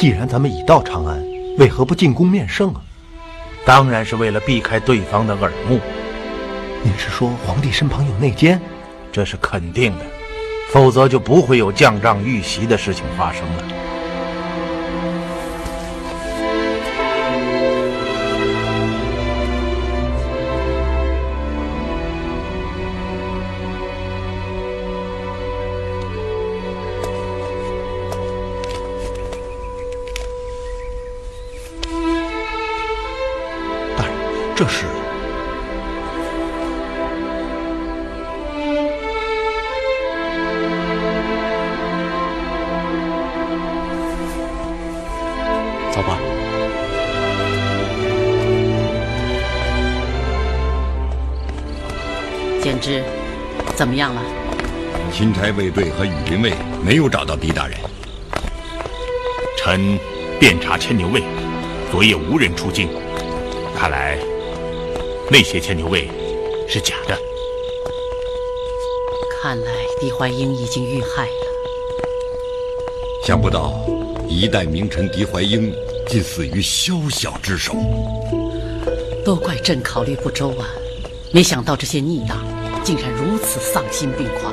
既然咱们已到长安，为何不进宫面圣啊？当然是为了避开对方的耳目，您是说皇帝身旁有内奸？这是肯定的，否则就不会有降帐遇袭的事情发生了。这是走吧。简之，怎么样了？钦差卫队和羽林卫没有找到狄大人。臣遍查牵牛卫，昨夜无人出京，看来那些牵牛卫是假的。看来狄怀英已经遇害了。想不到一代名臣狄怀英竟死于宵小之手，都怪朕考虑不周啊！没想到这些逆党竟然如此丧心病狂。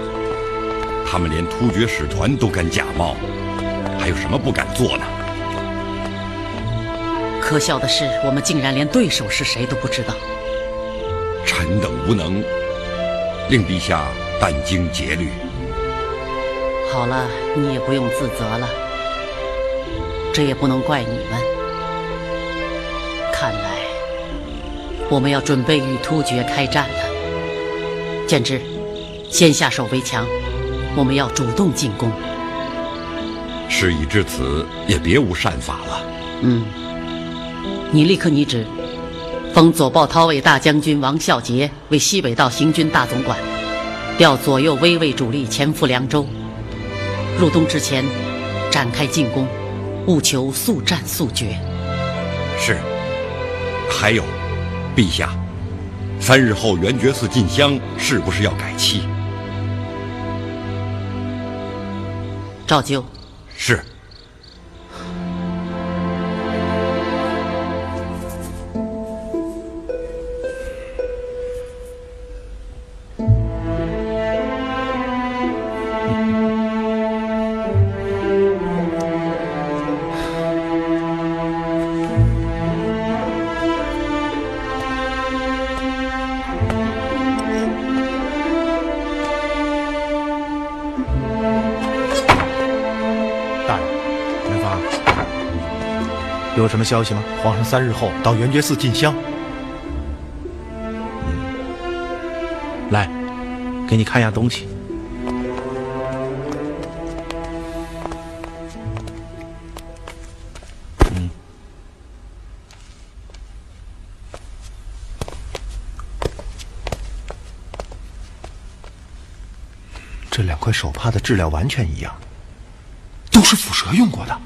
他们连突厥使团都敢假冒，还有什么不敢做呢？可笑的是，我们竟然连对手是谁都不知道。无能，令陛下殚精竭虑。好了，你也不用自责了。这也不能怪你们。看来我们要准备与突厥开战了。简之，先下手为强，我们要主动进攻。事已至此，也别无善法了。嗯。你立刻拟旨，封左抱韬为大将军王孝杰为西北道行军大总管，调左右威卫主力前赴凉州。入冬之前，展开进攻，务求速战速决。是。还有，陛下，三日后元觉寺进香是不是要改期？照旧。是。消息吗？皇上三日后到圆觉寺进香。来，给你看样东西。嗯，这两块手帕的质量完全一样，都是蝮蛇用过的。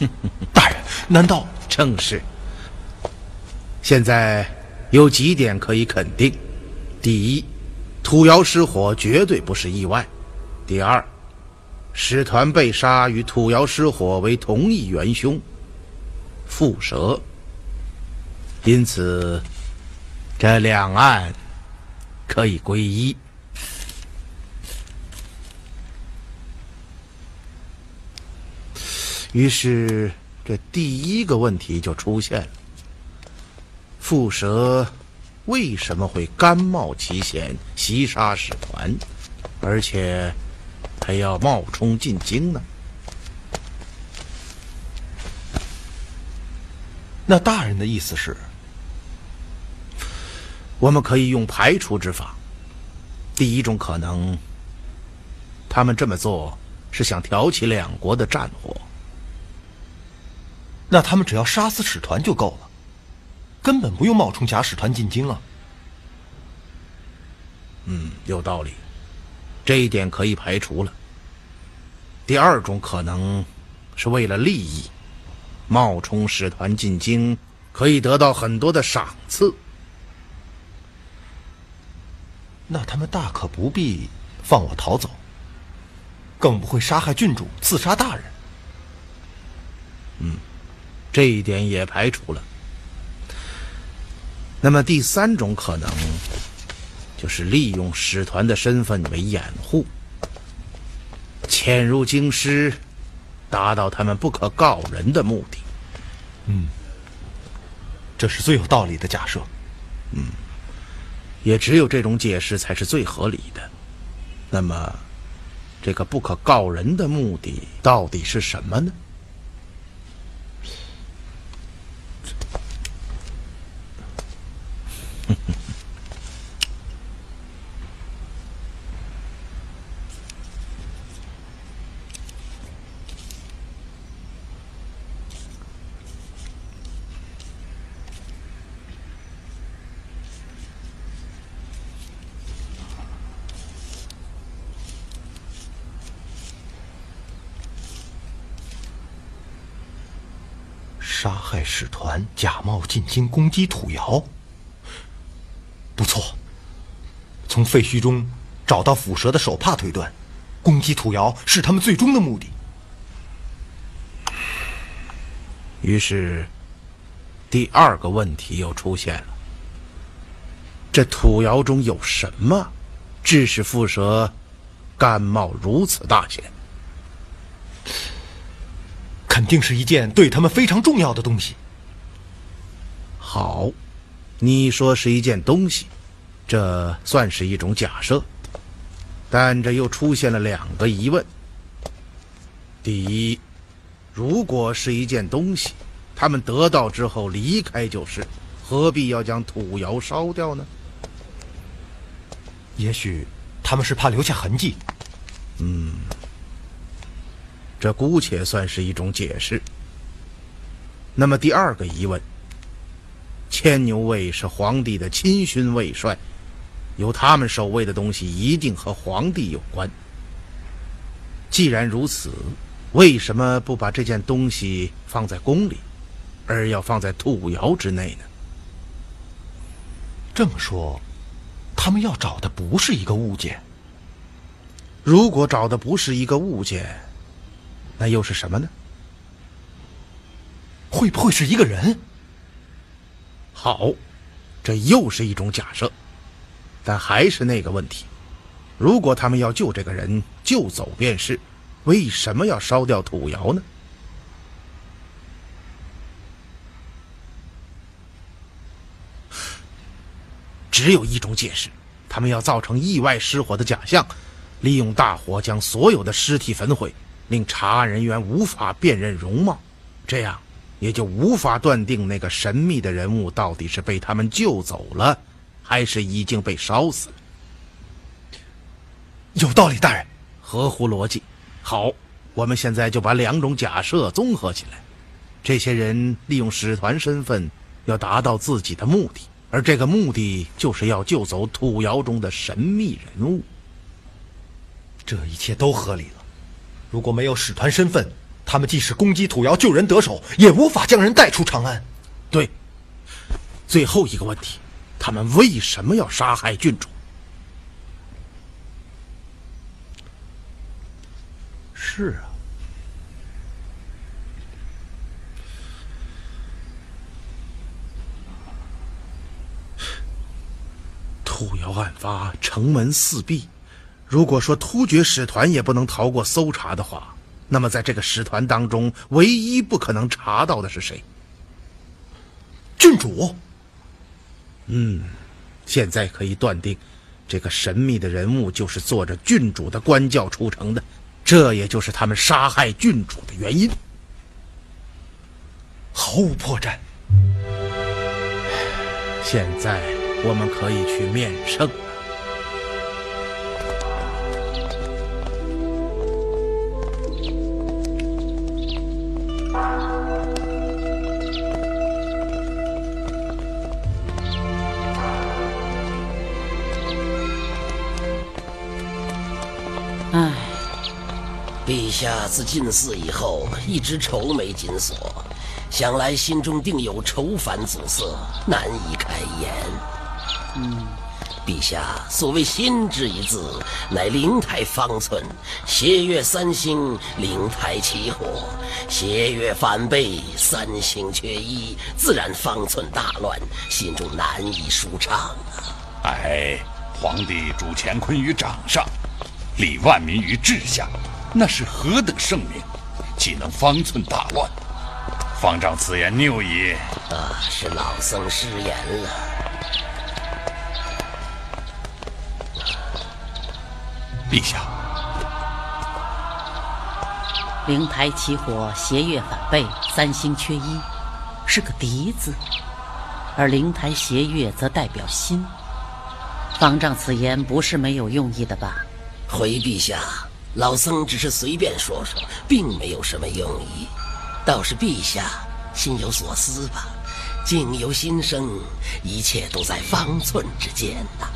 大人。难道正是？现在有几点可以肯定：第一，土窑失火绝对不是意外；第二，使团被杀与土窑失火为同一元凶——蝮蛇。因此，这两案可以归一。于是。这第一个问题就出现了：蝮蛇为什么会甘冒其险袭杀使团，而且还要冒充进京呢？那大人的意思是，我们可以用排除之法。第一种可能，他们这么做是想挑起两国的战火。那他们只要杀死使团就够了，根本不用冒充假使团进京啊。嗯，有道理，这一点可以排除了。第二种可能是为了利益，冒充使团进京，可以得到很多的赏赐。那他们大可不必放我逃走，更不会杀害郡主、刺杀大人。嗯。这一点也排除了。那么第三种可能，就是利用使团的身份为掩护，潜入京师，达到他们不可告人的目的。嗯，这是最有道理的假设。嗯，也只有这种解释才是最合理的。那么，这个不可告人的目的到底是什么呢？杀害假冒进京攻击土窑。不错，从废墟中找到腐蛇的手帕推断，攻击土窑是他们最终的目的。于是，第二个问题又出现了：这土窑中有什么，致使蝮蛇甘冒如此大险？肯定是一件对他们非常重要的东西。好，你说是一件东西，这算是一种假设，但这又出现了两个疑问。第一，如果是一件东西，他们得到之后离开就是，何必要将土窑烧掉呢？也许他们是怕留下痕迹。嗯。这姑且算是一种解释。那么第二个疑问：牵牛卫是皇帝的亲勋卫帅，由他们守卫的东西一定和皇帝有关。既然如此，为什么不把这件东西放在宫里，而要放在土窑之内呢？这么说，他们要找的不是一个物件。如果找的不是一个物件，那又是什么呢？会不会是一个人？好，这又是一种假设，但还是那个问题：如果他们要救这个人，就走便是，为什么要烧掉土窑呢？只有一种解释：他们要造成意外失火的假象，利用大火将所有的尸体焚毁。令查案人员无法辨认容貌，这样也就无法断定那个神秘的人物到底是被他们救走了，还是已经被烧死了。有道理，大人，合乎逻辑。好，我们现在就把两种假设综合起来。这些人利用使团身份，要达到自己的目的，而这个目的就是要救走土窑中的神秘人物。这一切都合理了。如果没有使团身份，他们即使攻击土窑救人得手，也无法将人带出长安。对，最后一个问题，他们为什么要杀害郡主？是啊，土窑案发，城门四闭。如果说突厥使团也不能逃过搜查的话，那么在这个使团当中，唯一不可能查到的是谁？郡主。嗯，现在可以断定，这个神秘的人物就是坐着郡主的官轿出城的，这也就是他们杀害郡主的原因。毫无破绽。现在我们可以去面圣。下自进寺以后，一直愁眉紧锁，想来心中定有愁烦阻塞，难以开言。嗯，陛下所谓“心”之一字，乃灵台方寸，斜月三星，灵台起火，斜月反背，三星缺一，自然方寸大乱，心中难以舒畅啊！哎，皇帝主乾坤于掌上，立万民于治下。那是何等圣明，岂能方寸大乱？方丈此言谬矣。啊，是老僧失言了。陛下，灵台起火，邪月反背，三星缺一，是个敌字；而灵台邪月则代表心。方丈此言不是没有用意的吧？回陛下。老僧只是随便说说，并没有什么用意。倒是陛下心有所思吧？境由心生，一切都在方寸之间呐。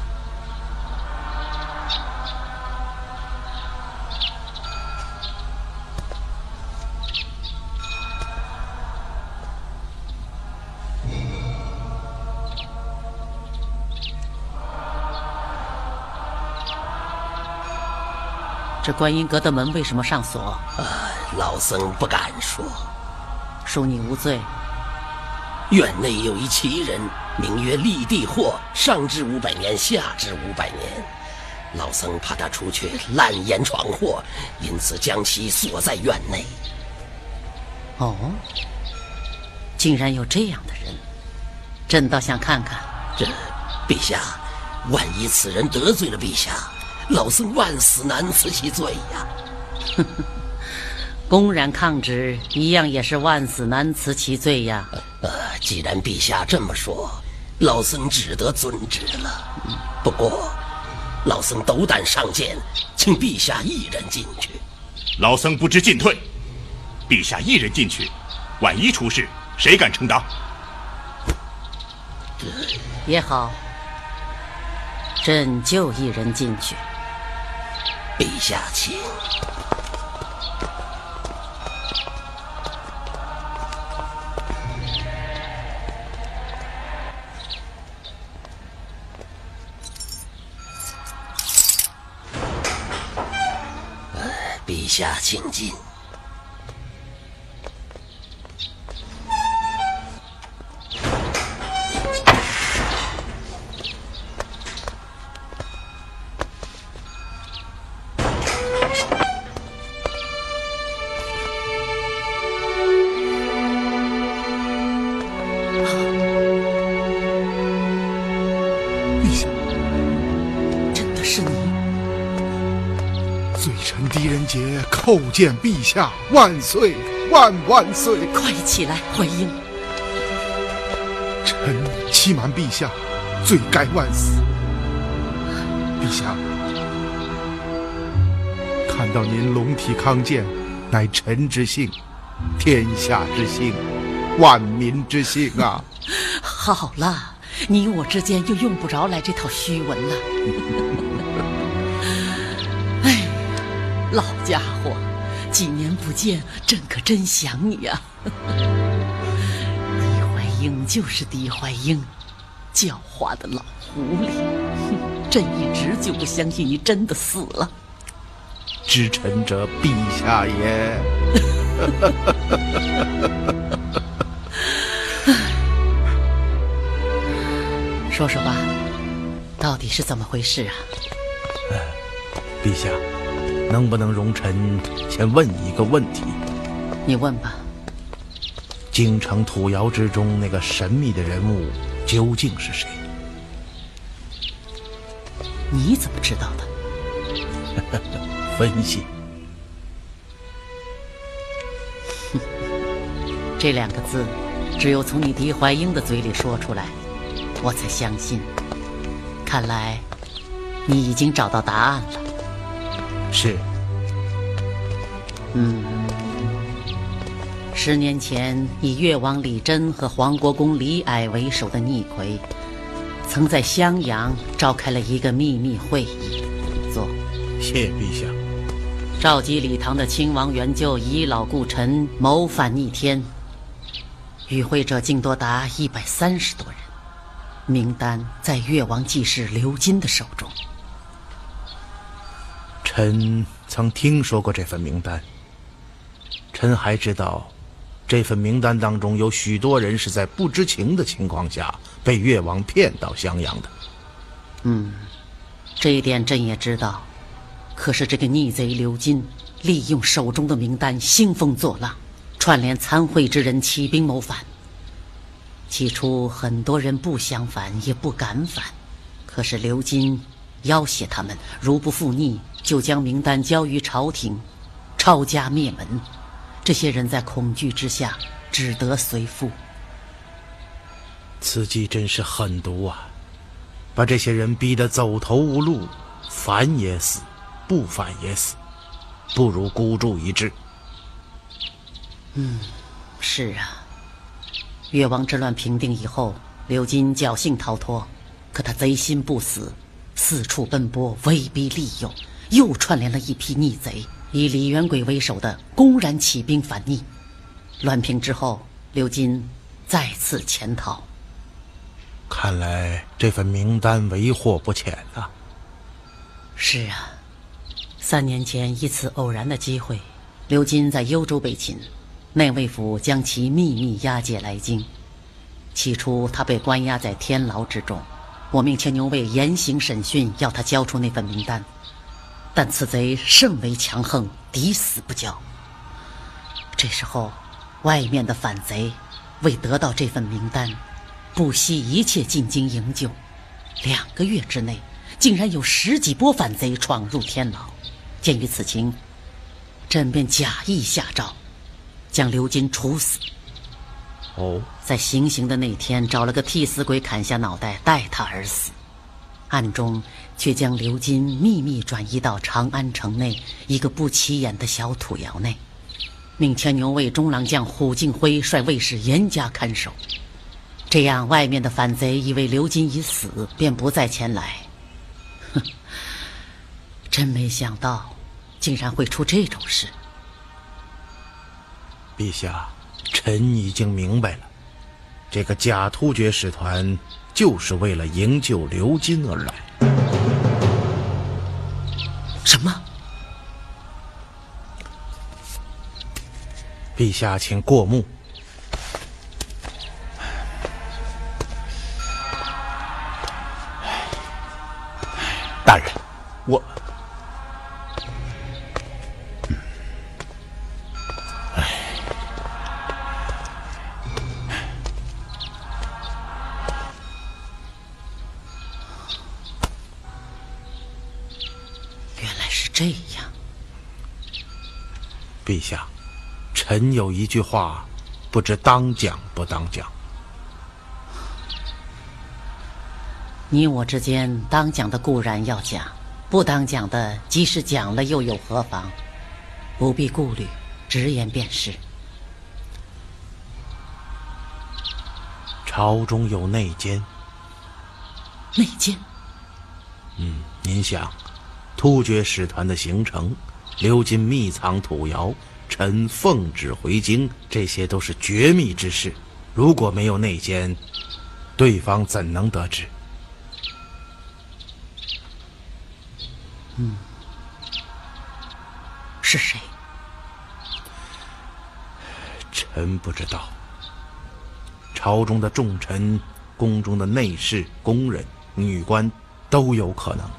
这观音阁的门为什么上锁？啊，老僧不敢说。恕你无罪。院内有一奇人，名曰立地祸，上至五百年，下至五百年。老僧怕他出去滥言闯祸，因此将其锁在院内。哦，竟然有这样的人，朕倒想看看。这，陛下，万一此人得罪了陛下，老僧万死难辞其罪呀！公然抗旨，一样也是万死难辞其罪呀。呃，既然陛下这么说，老僧只得遵旨了。不过，老僧斗胆上谏，请陛下一人进去。老僧不知进退，陛下一人进去，万一出事，谁敢承担？也好，朕就一人进去。陛下请。陛下，请进。见陛下，万岁万万岁！快起来，怀英！臣欺瞒陛下，罪该万死。陛下，看到您龙体康健，乃臣之幸，天下之幸，万民之幸啊！好了，你我之间又用不着来这套虚文了。哎，老家伙，几年不见，朕可真想你呀、狄怀英就是狄怀英，狡猾的老狐狸。朕一直就不相信你真的死了。知臣者，陛下也。说说吧，到底是怎么回事啊？陛下，能不能容臣先问一个问题？你问吧。京城土窑之中那个神秘的人物究竟是谁？你怎么知道的？分析。这两个字，只有从你狄怀英的嘴里说出来，我才相信。看来，你已经找到答案了。是。嗯，十年前以越王李贞和黄国公李矮为首的逆魁，曾在襄阳召开了一个秘密会议。坐。谢陛下。召集礼堂的亲王援救倚老故臣，谋反逆天。与会者竟多达一百三十多人，名单在越王继室刘金的手中。臣曾听说过这份名单。臣还知道，这份名单当中有许多人是在不知情的情况下被越王骗到襄阳的。嗯，这一点朕也知道。可是这个逆贼刘金，利用手中的名单兴风作浪。串联参会之人起兵谋反。起初很多人不想反，也不敢反，可是刘金要挟他们，如不复逆，就将名单交于朝廷，抄家灭门。这些人在恐惧之下，只得随附。此计真是狠毒啊！把这些人逼得走投无路，反也死，不反也死，不如孤注一掷。嗯，是啊。越王之乱平定以后，刘金侥幸逃脱，可他贼心不死，四处奔波，威逼利诱，又串联了一批逆贼，以李元轨为首的公然起兵反逆。乱平之后，刘金再次潜逃。看来这份名单为祸不浅啊！是啊，三年前一次偶然的机会，刘金在幽州被擒。内卫府将其秘密押解来京。起初，他被关押在天牢之中。我命牵牛卫严刑审讯，要他交出那份名单。但此贼甚为强横，抵死不交。这时候，外面的反贼为得到这份名单，不惜一切进京营救。两个月之内，竟然有十几波反贼闯入天牢。鉴于此情，朕便假意下诏，将刘金处死。哦，在行刑的那天，找了个替死鬼砍下脑袋，代他而死。暗中却将刘金秘密转移到长安城内一个不起眼的小土窑内，命牵牛卫中郎将虎敬辉率卫士严加看守。这样，外面的反贼以为刘金已死，便不再前来。哼，真没想到，竟然会出这种事。陛下。臣已经明白了，这个假突厥使团就是为了营救刘金而来。什么？陛下，请过目。大人，我。这样，陛下，臣有一句话，不知当讲不当讲。你我之间当讲的固然要讲，不当讲的即使讲了又有何妨？不必顾虑，直言便是。朝中有内奸。内奸？嗯，您想？突厥使团的行程，刘金密藏土窑，臣奉旨回京，这些都是绝密之事。如果没有内奸，对方怎能得知？嗯，是谁？臣不知道。朝中的重臣、宫中的内侍、宫人、女官，都有可能。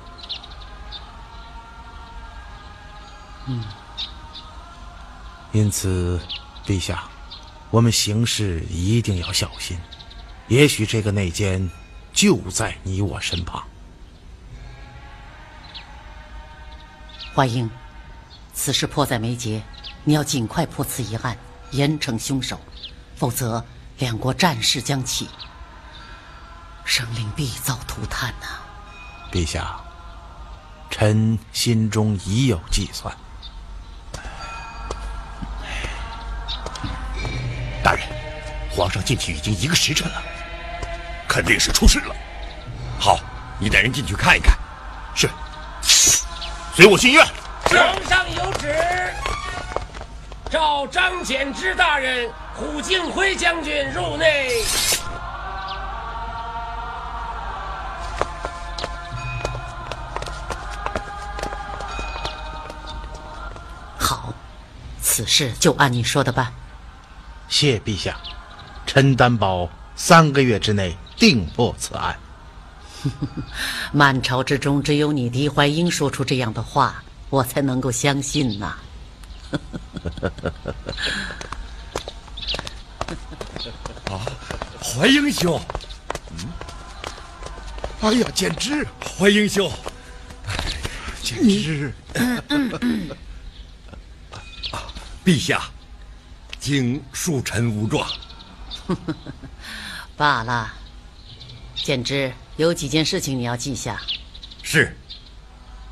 嗯，因此，陛下，我们行事一定要小心。也许这个内奸就在你我身旁。怀英，此事迫在眉睫，你要尽快破此一案，严惩凶手，否则两国战事将起，生灵必遭涂炭呐！陛下，臣心中已有计算。大人，皇上进去已经一个时辰了，肯定是出事了。好，你带人进去看一看。是，随我进院。皇上有旨，召张柬之大人、虎敬辉将军入内。好，此事就按你说的办。谢陛下，臣担保三个月之内定破此案。满朝之中，只有你狄怀英说出这样的话，我才能够相信呐。啊，怀英兄，嗯，哎呀，简直，怀英兄，简直，啊，陛下。请恕臣无状。罢了，简之，有几件事情你要记下。是。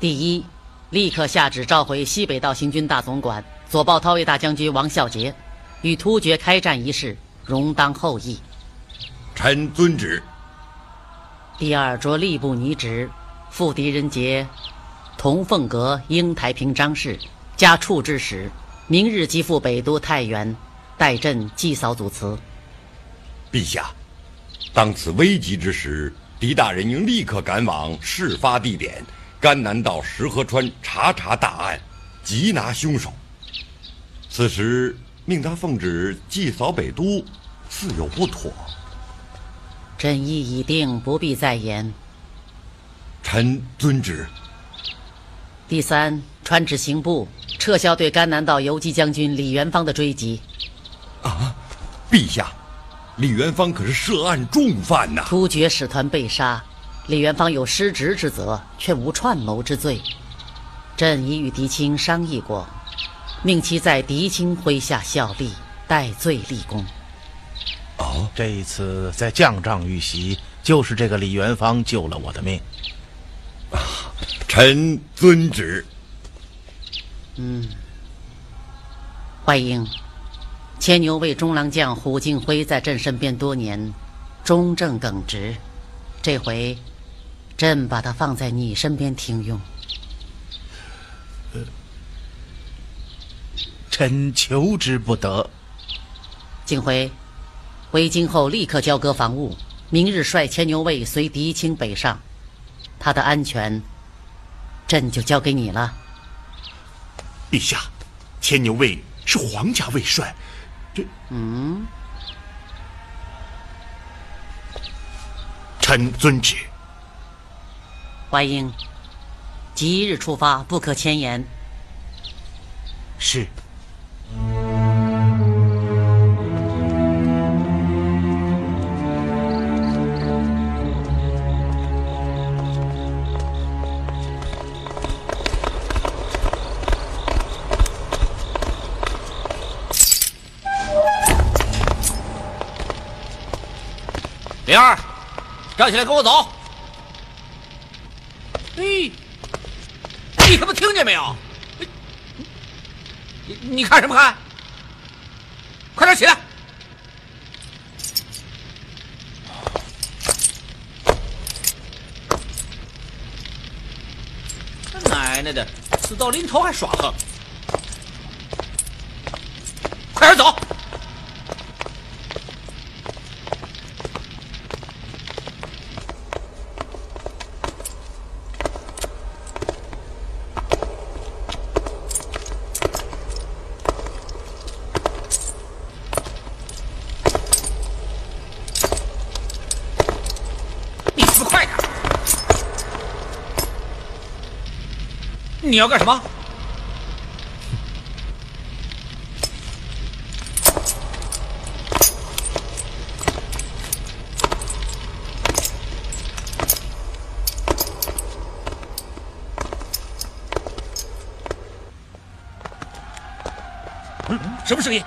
第一，立刻下旨召回西北道行军大总管左豹韬卫大将军王孝杰，与突厥开战一事，容当后议。臣遵旨。第二，着吏部拟旨，复狄仁杰、同凤阁、英台平章事加处置使。明日即赴北都太原，代朕祭扫祖祠。陛下，当此危急之时，狄大人应立刻赶往事发地点甘南道石河川查查大案，缉拿凶手。此时命他奉旨祭扫北都，似有不妥。朕意已定，不必再言。臣遵旨。第三，传旨刑部撤销对甘南道游击将军李元芳的追击。啊，陛下，李元芳可是涉案重犯呐！突厥使团被杀，李元芳有失职之责，却无串谋之罪。朕已与狄青商议过，命其在狄青麾下效力，戴罪立功。哦，这一次在将帐遇袭，就是这个李元芳救了我的命。啊，臣遵旨。嗯，怀英，牵牛卫中郎将虎敬辉在朕身边多年，忠正耿直，这回，朕把他放在你身边听用。臣求之不得。敬辉，回京后立刻交割防务，明日率牵牛卫随狄青北上，他的安全，朕就交给你了。陛下，牵牛卫是皇家卫帅，这……嗯，臣遵旨。怀英，即日出发，不可迁延。是。站起来，跟我走。哎，你他妈听见没有？你你看什么看？快点起来！他奶奶的，死到临头还耍横！快点走！你要干什么？嗯，什么声音？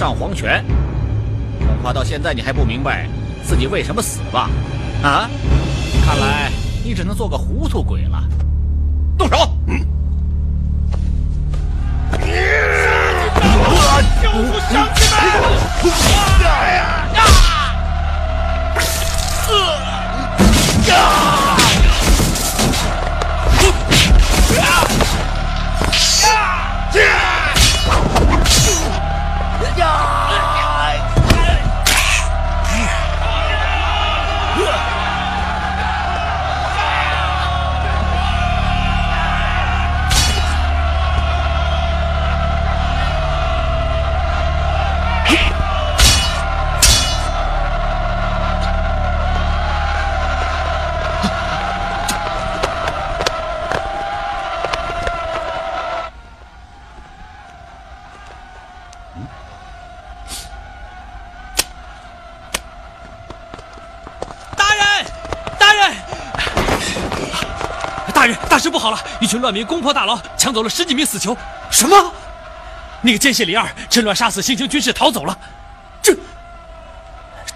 上黄泉。恐怕到现在你还不明白自己为什么死吧？啊？看来你只能做个糊涂鬼了。一群乱民攻破大牢，抢走了十几名死囚。什么？那个奸细李二趁乱杀死新兴军士逃走了。这……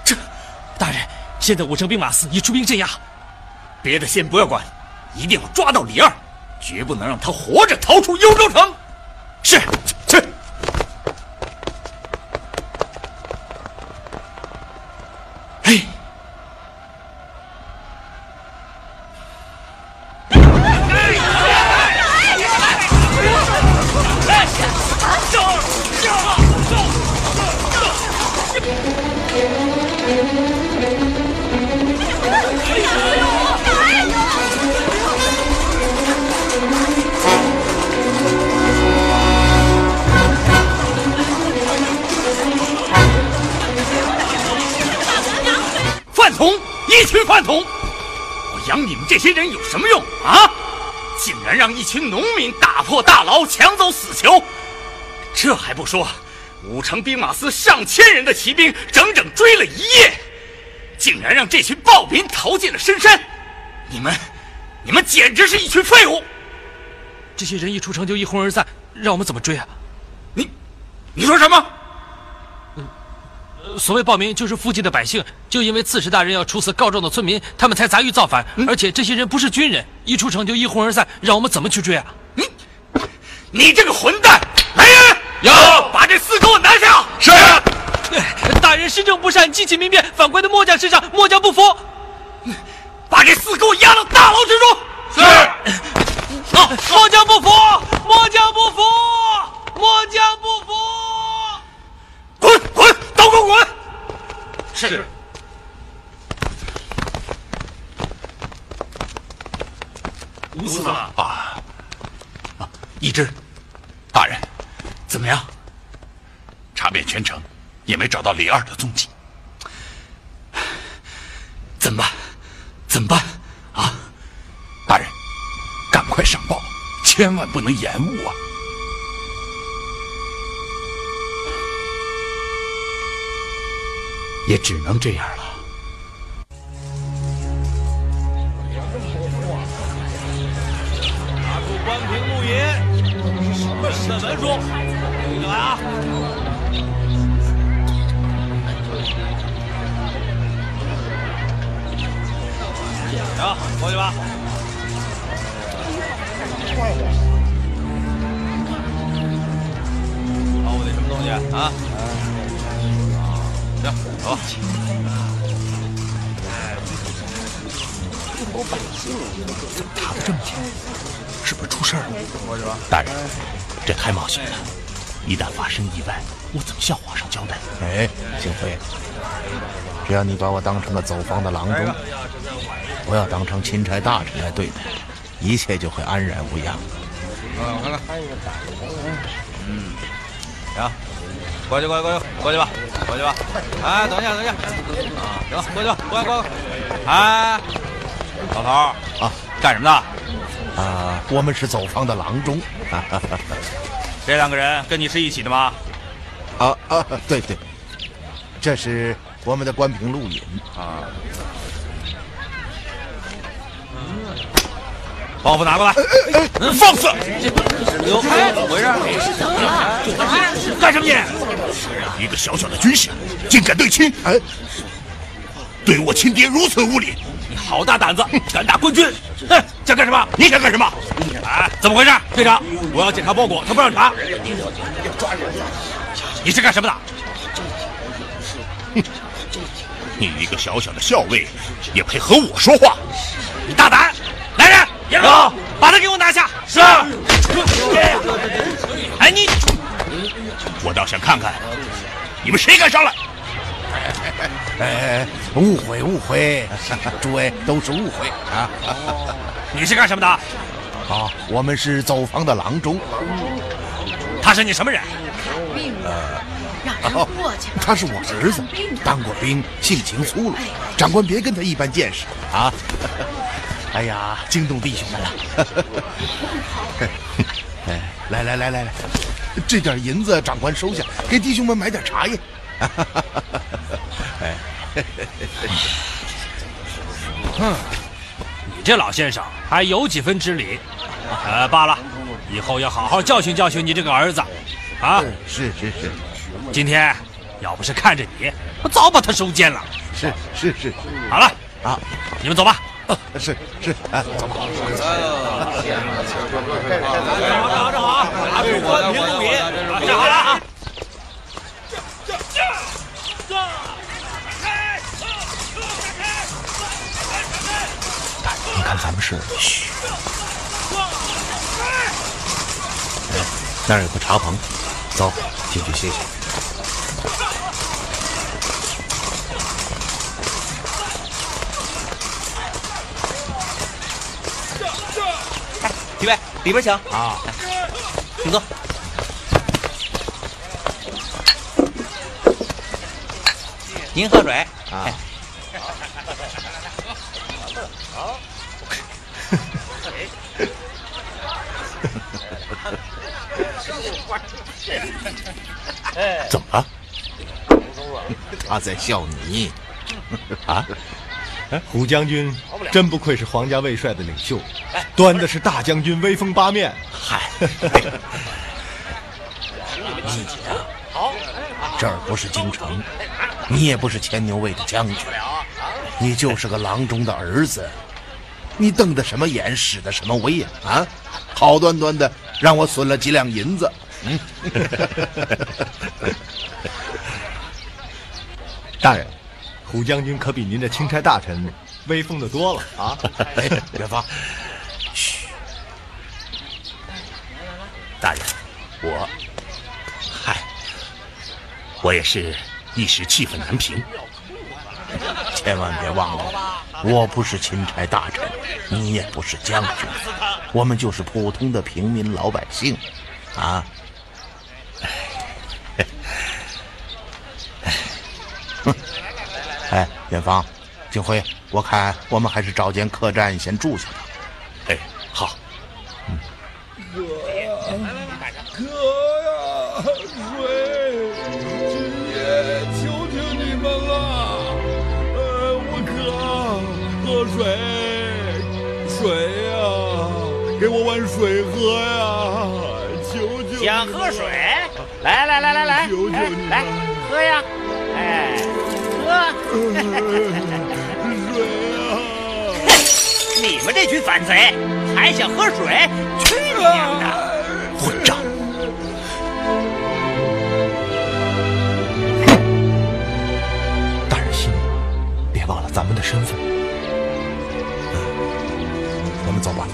这……大人，现在武城兵马司已出兵镇压，别的先不要管，一定要抓到李二，绝不能让他活着逃出幽州城。是，群饭桶！我养你们这些人有什么用啊？竟然让一群农民打破大牢，抢走死囚！这还不说，五城兵马司上千人的骑兵整整追了一夜，竟然让这群暴民逃进了深山！你们，你们简直是一群废物！这些人一出城就一哄而散，让我们怎么追啊？你，你说什么？所谓暴民，就是附近的百姓，就因为刺史大人要处死告状的村民，他们才杂役造反。而且这些人不是军人，一出城就一哄而散，让我们怎么去追啊？你，你这个混蛋！来人，有，把这四给我拿下！是。大人施政不善，激起民变，反怪的末将身上，末将不服。把这四给我押到大牢之中。是。啊，末将不服，末将不服，末将不服。滚滚，都给我滚！是。吴司马啊啊，一只大人，怎么样？查遍全城，也没找到李二的踪迹。怎么办？怎么办？啊，大人，赶快上报，千万不能延误啊！也只能这样了。拿出关平录音，什么审文书？听进来啊！行，过去吧。找我那什么东西啊？行，走吧。查的这么紧，是不是出事了？过去吧。大人，这太冒险了，一旦发生意外，我怎么向皇上交代？哎，幸辉，只要你把我当成了走访的郎中，不要当成钦差大臣来对待，一切就会安然无恙。我看看。嗯，行，过去，过去，过去，过去吧，过去吧。哎，等一下，等一下。啊，行，过去吧，过来，过来。哎，老头儿啊，干什么的？啊，我们是走访的郎中。这两个人跟你是一起的吗？啊啊，对对，这是我们的关平陆隐啊。包袱拿过来！放肆！怎么回事？怎么了？干什么你？一个小小的军士，竟敢对亲！哎，对我亲爹如此无礼！你好大胆子，敢打官军！哼，想干什么？你想干什么？哎，怎么回事？队长，我要检查包裹，他不让查。你是干什么的？哼，你一个小小的校尉，也配和我说话？你大胆！把他给我拿下！是。哎，你，我倒想看看，你们谁敢上来？哎，误会误会，诸位都是误会啊！你是干什么的？啊，我们是走访的郎中。他是你什么人？呃，哦，他是我儿子，当过兵，性情粗鲁，长官别跟他一般见识啊！哎呀，惊动弟兄们了！哎，来来来来来，这点银子长官收下，给弟兄们买点茶叶。哎，哼，你这老先生还有几分知理。呃，罢了，以后要好好教训教训你这个儿子。啊，是是是，今天要不是看着你，我早把他收监了。是是是，好了啊，你们走吧。哦，是是，啊，走吧。站好，站好站好啊！拿出关平录音，站好了啊！你看咱们是嘘。哎，那儿有个茶棚，走进去歇歇。预备，里边请啊，请坐。您喝水啊。怎么了？他在笑你 啊！胡将军真不愧是皇家卫帅的领袖，端的是大将军威风八面。嗨，你呀，这儿不是京城，你也不是牵牛卫的将军，你就是个郎中的儿子，你瞪的什么眼，使的什么威呀？啊，好端端的让我损了几两银子。嗯，大人，胡将军可比您的钦差大臣威风的多了啊！哎，元芳，嘘，大人，我，嗨，我也是一时气愤难平。千万别忘了，我不是钦差大臣，你也不是将军，我们就是普通的平民老百姓，啊。哎，远方，景辉，我看我们还是找间客栈先住下吧。哎，好。嗯。哥哥呀，水，今夜求求你们了！呃，我渴，喝水，水呀，给我碗水喝呀！求求。想喝水？来来来来来，求求你来喝呀！哎。水啊！你们这群反贼还想喝水？去你娘的！混账！大人息怒，别忘了咱们的身份。我们走吧。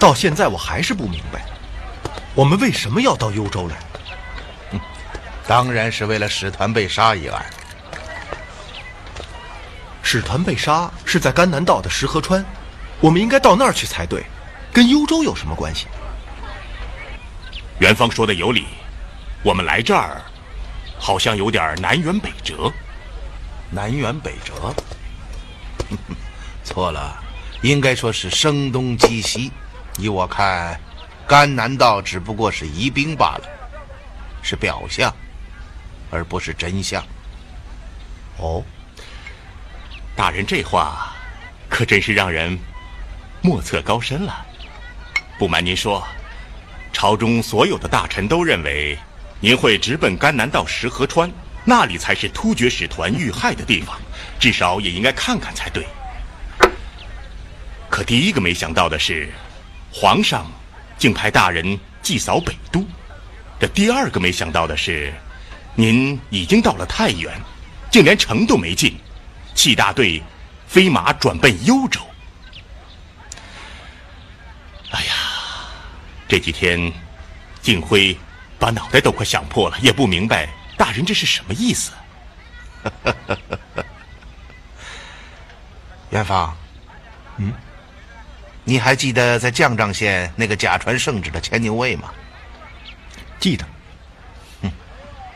到现在我还是不明白，我们为什么要到幽州来？嗯，当然是为了使团被杀一案。使团被杀是在甘南道的石河川，我们应该到那儿去才对，跟幽州有什么关系？元芳说的有理，我们来这儿，好像有点南辕北辙。南辕北辙？错了。应该说是声东击西，依我看，甘南道只不过是疑兵罢了，是表象，而不是真相。哦，大人这话可真是让人莫测高深了。不瞒您说，朝中所有的大臣都认为，您会直奔甘南道石河川，那里才是突厥使团遇害的地方，至少也应该看看才对。可第一个没想到的是，皇上竟派大人祭扫北都；这第二个没想到的是，您已经到了太原，竟连城都没进，弃大队，飞马转奔幽州。哎呀，这几天，静辉把脑袋都快想破了，也不明白大人这是什么意思。元芳，嗯。你还记得在绛丈县那个假传圣旨的牵牛卫吗？记得。哼，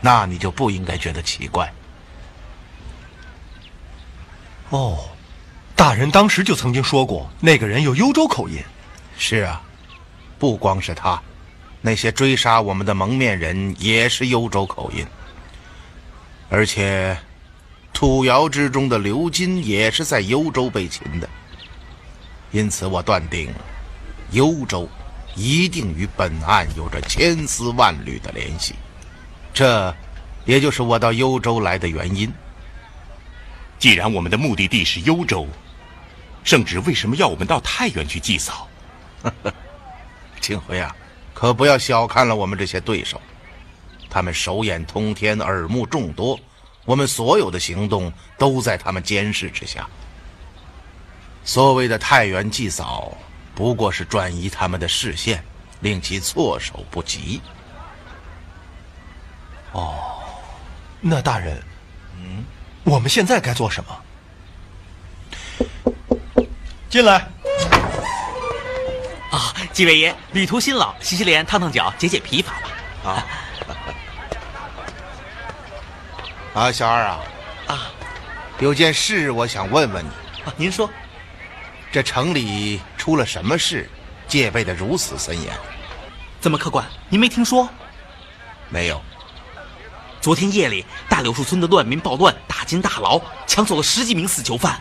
那你就不应该觉得奇怪。哦，大人当时就曾经说过，那个人有幽州口音。是啊，不光是他，那些追杀我们的蒙面人也是幽州口音。而且，土窑之中的刘金也是在幽州被擒的。因此，我断定，幽州一定与本案有着千丝万缕的联系。这，也就是我到幽州来的原因。既然我们的目的地是幽州，圣旨为什么要我们到太原去祭扫？庆辉啊，可不要小看了我们这些对手，他们手眼通天，耳目众多，我们所有的行动都在他们监视之下。所谓的太原祭扫，不过是转移他们的视线，令其措手不及。哦，那大人，嗯，我们现在该做什么？进来。啊，几位爷，旅途辛劳，洗洗脸，烫烫脚，解解疲乏吧。啊。啊，小二啊，啊，有件事我想问问你。啊，您说，这城里出了什么事，戒备的如此森严？怎么，客官，您没听说？没有。昨天夜里，大柳树村的乱民暴乱，打进大牢，抢走了十几名死囚犯。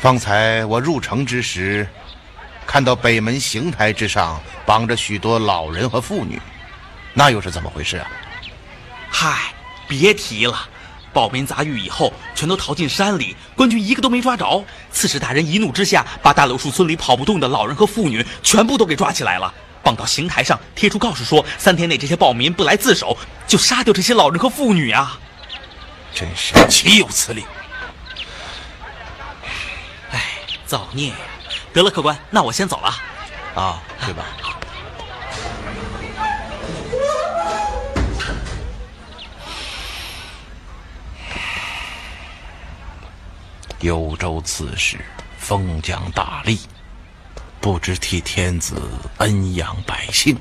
方才我入城之时，看到北门刑台之上绑着许多老人和妇女，那又是怎么回事啊？嗨，别提了，暴民砸狱以后，全都逃进山里，官军一个都没抓着。刺史大人一怒之下，把大柳树村里跑不动的老人和妇女全部都给抓起来了，绑到刑台上，贴出告示说，三天内这些暴民不来自首，就杀掉这些老人和妇女啊！真是岂有此理！哎，造孽呀！得了，客官，那我先走了。啊，对吧。幽州刺史封疆大吏，不知替天子恩养百姓，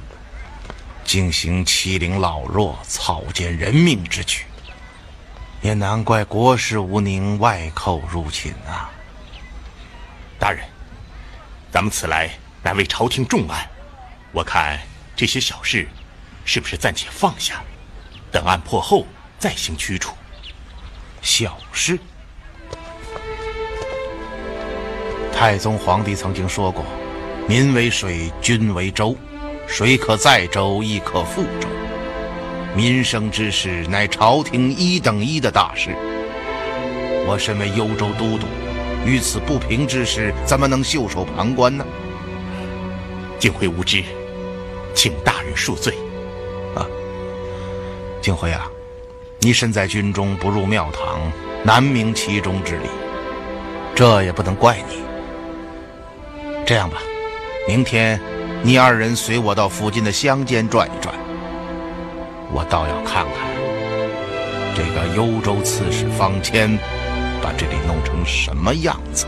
竟行欺凌老弱、草菅人命之举，也难怪国事无宁，外寇入侵啊！大人，咱们此来乃为朝廷重案，我看这些小事，是不是暂且放下，等案破后再行驱除？小事。太宗皇帝曾经说过：“民为水，君为舟，水可载舟，亦可覆舟。民生之事，乃朝廷一等一的大事。我身为幽州都督，遇此不平之事，怎么能袖手旁观呢？”景辉无知，请大人恕罪。啊，景辉啊，你身在军中，不入庙堂，难明其中之理，这也不能怪你。这样吧，明天你二人随我到附近的乡间转一转，我倒要看看这个幽州刺史方谦把这里弄成什么样子。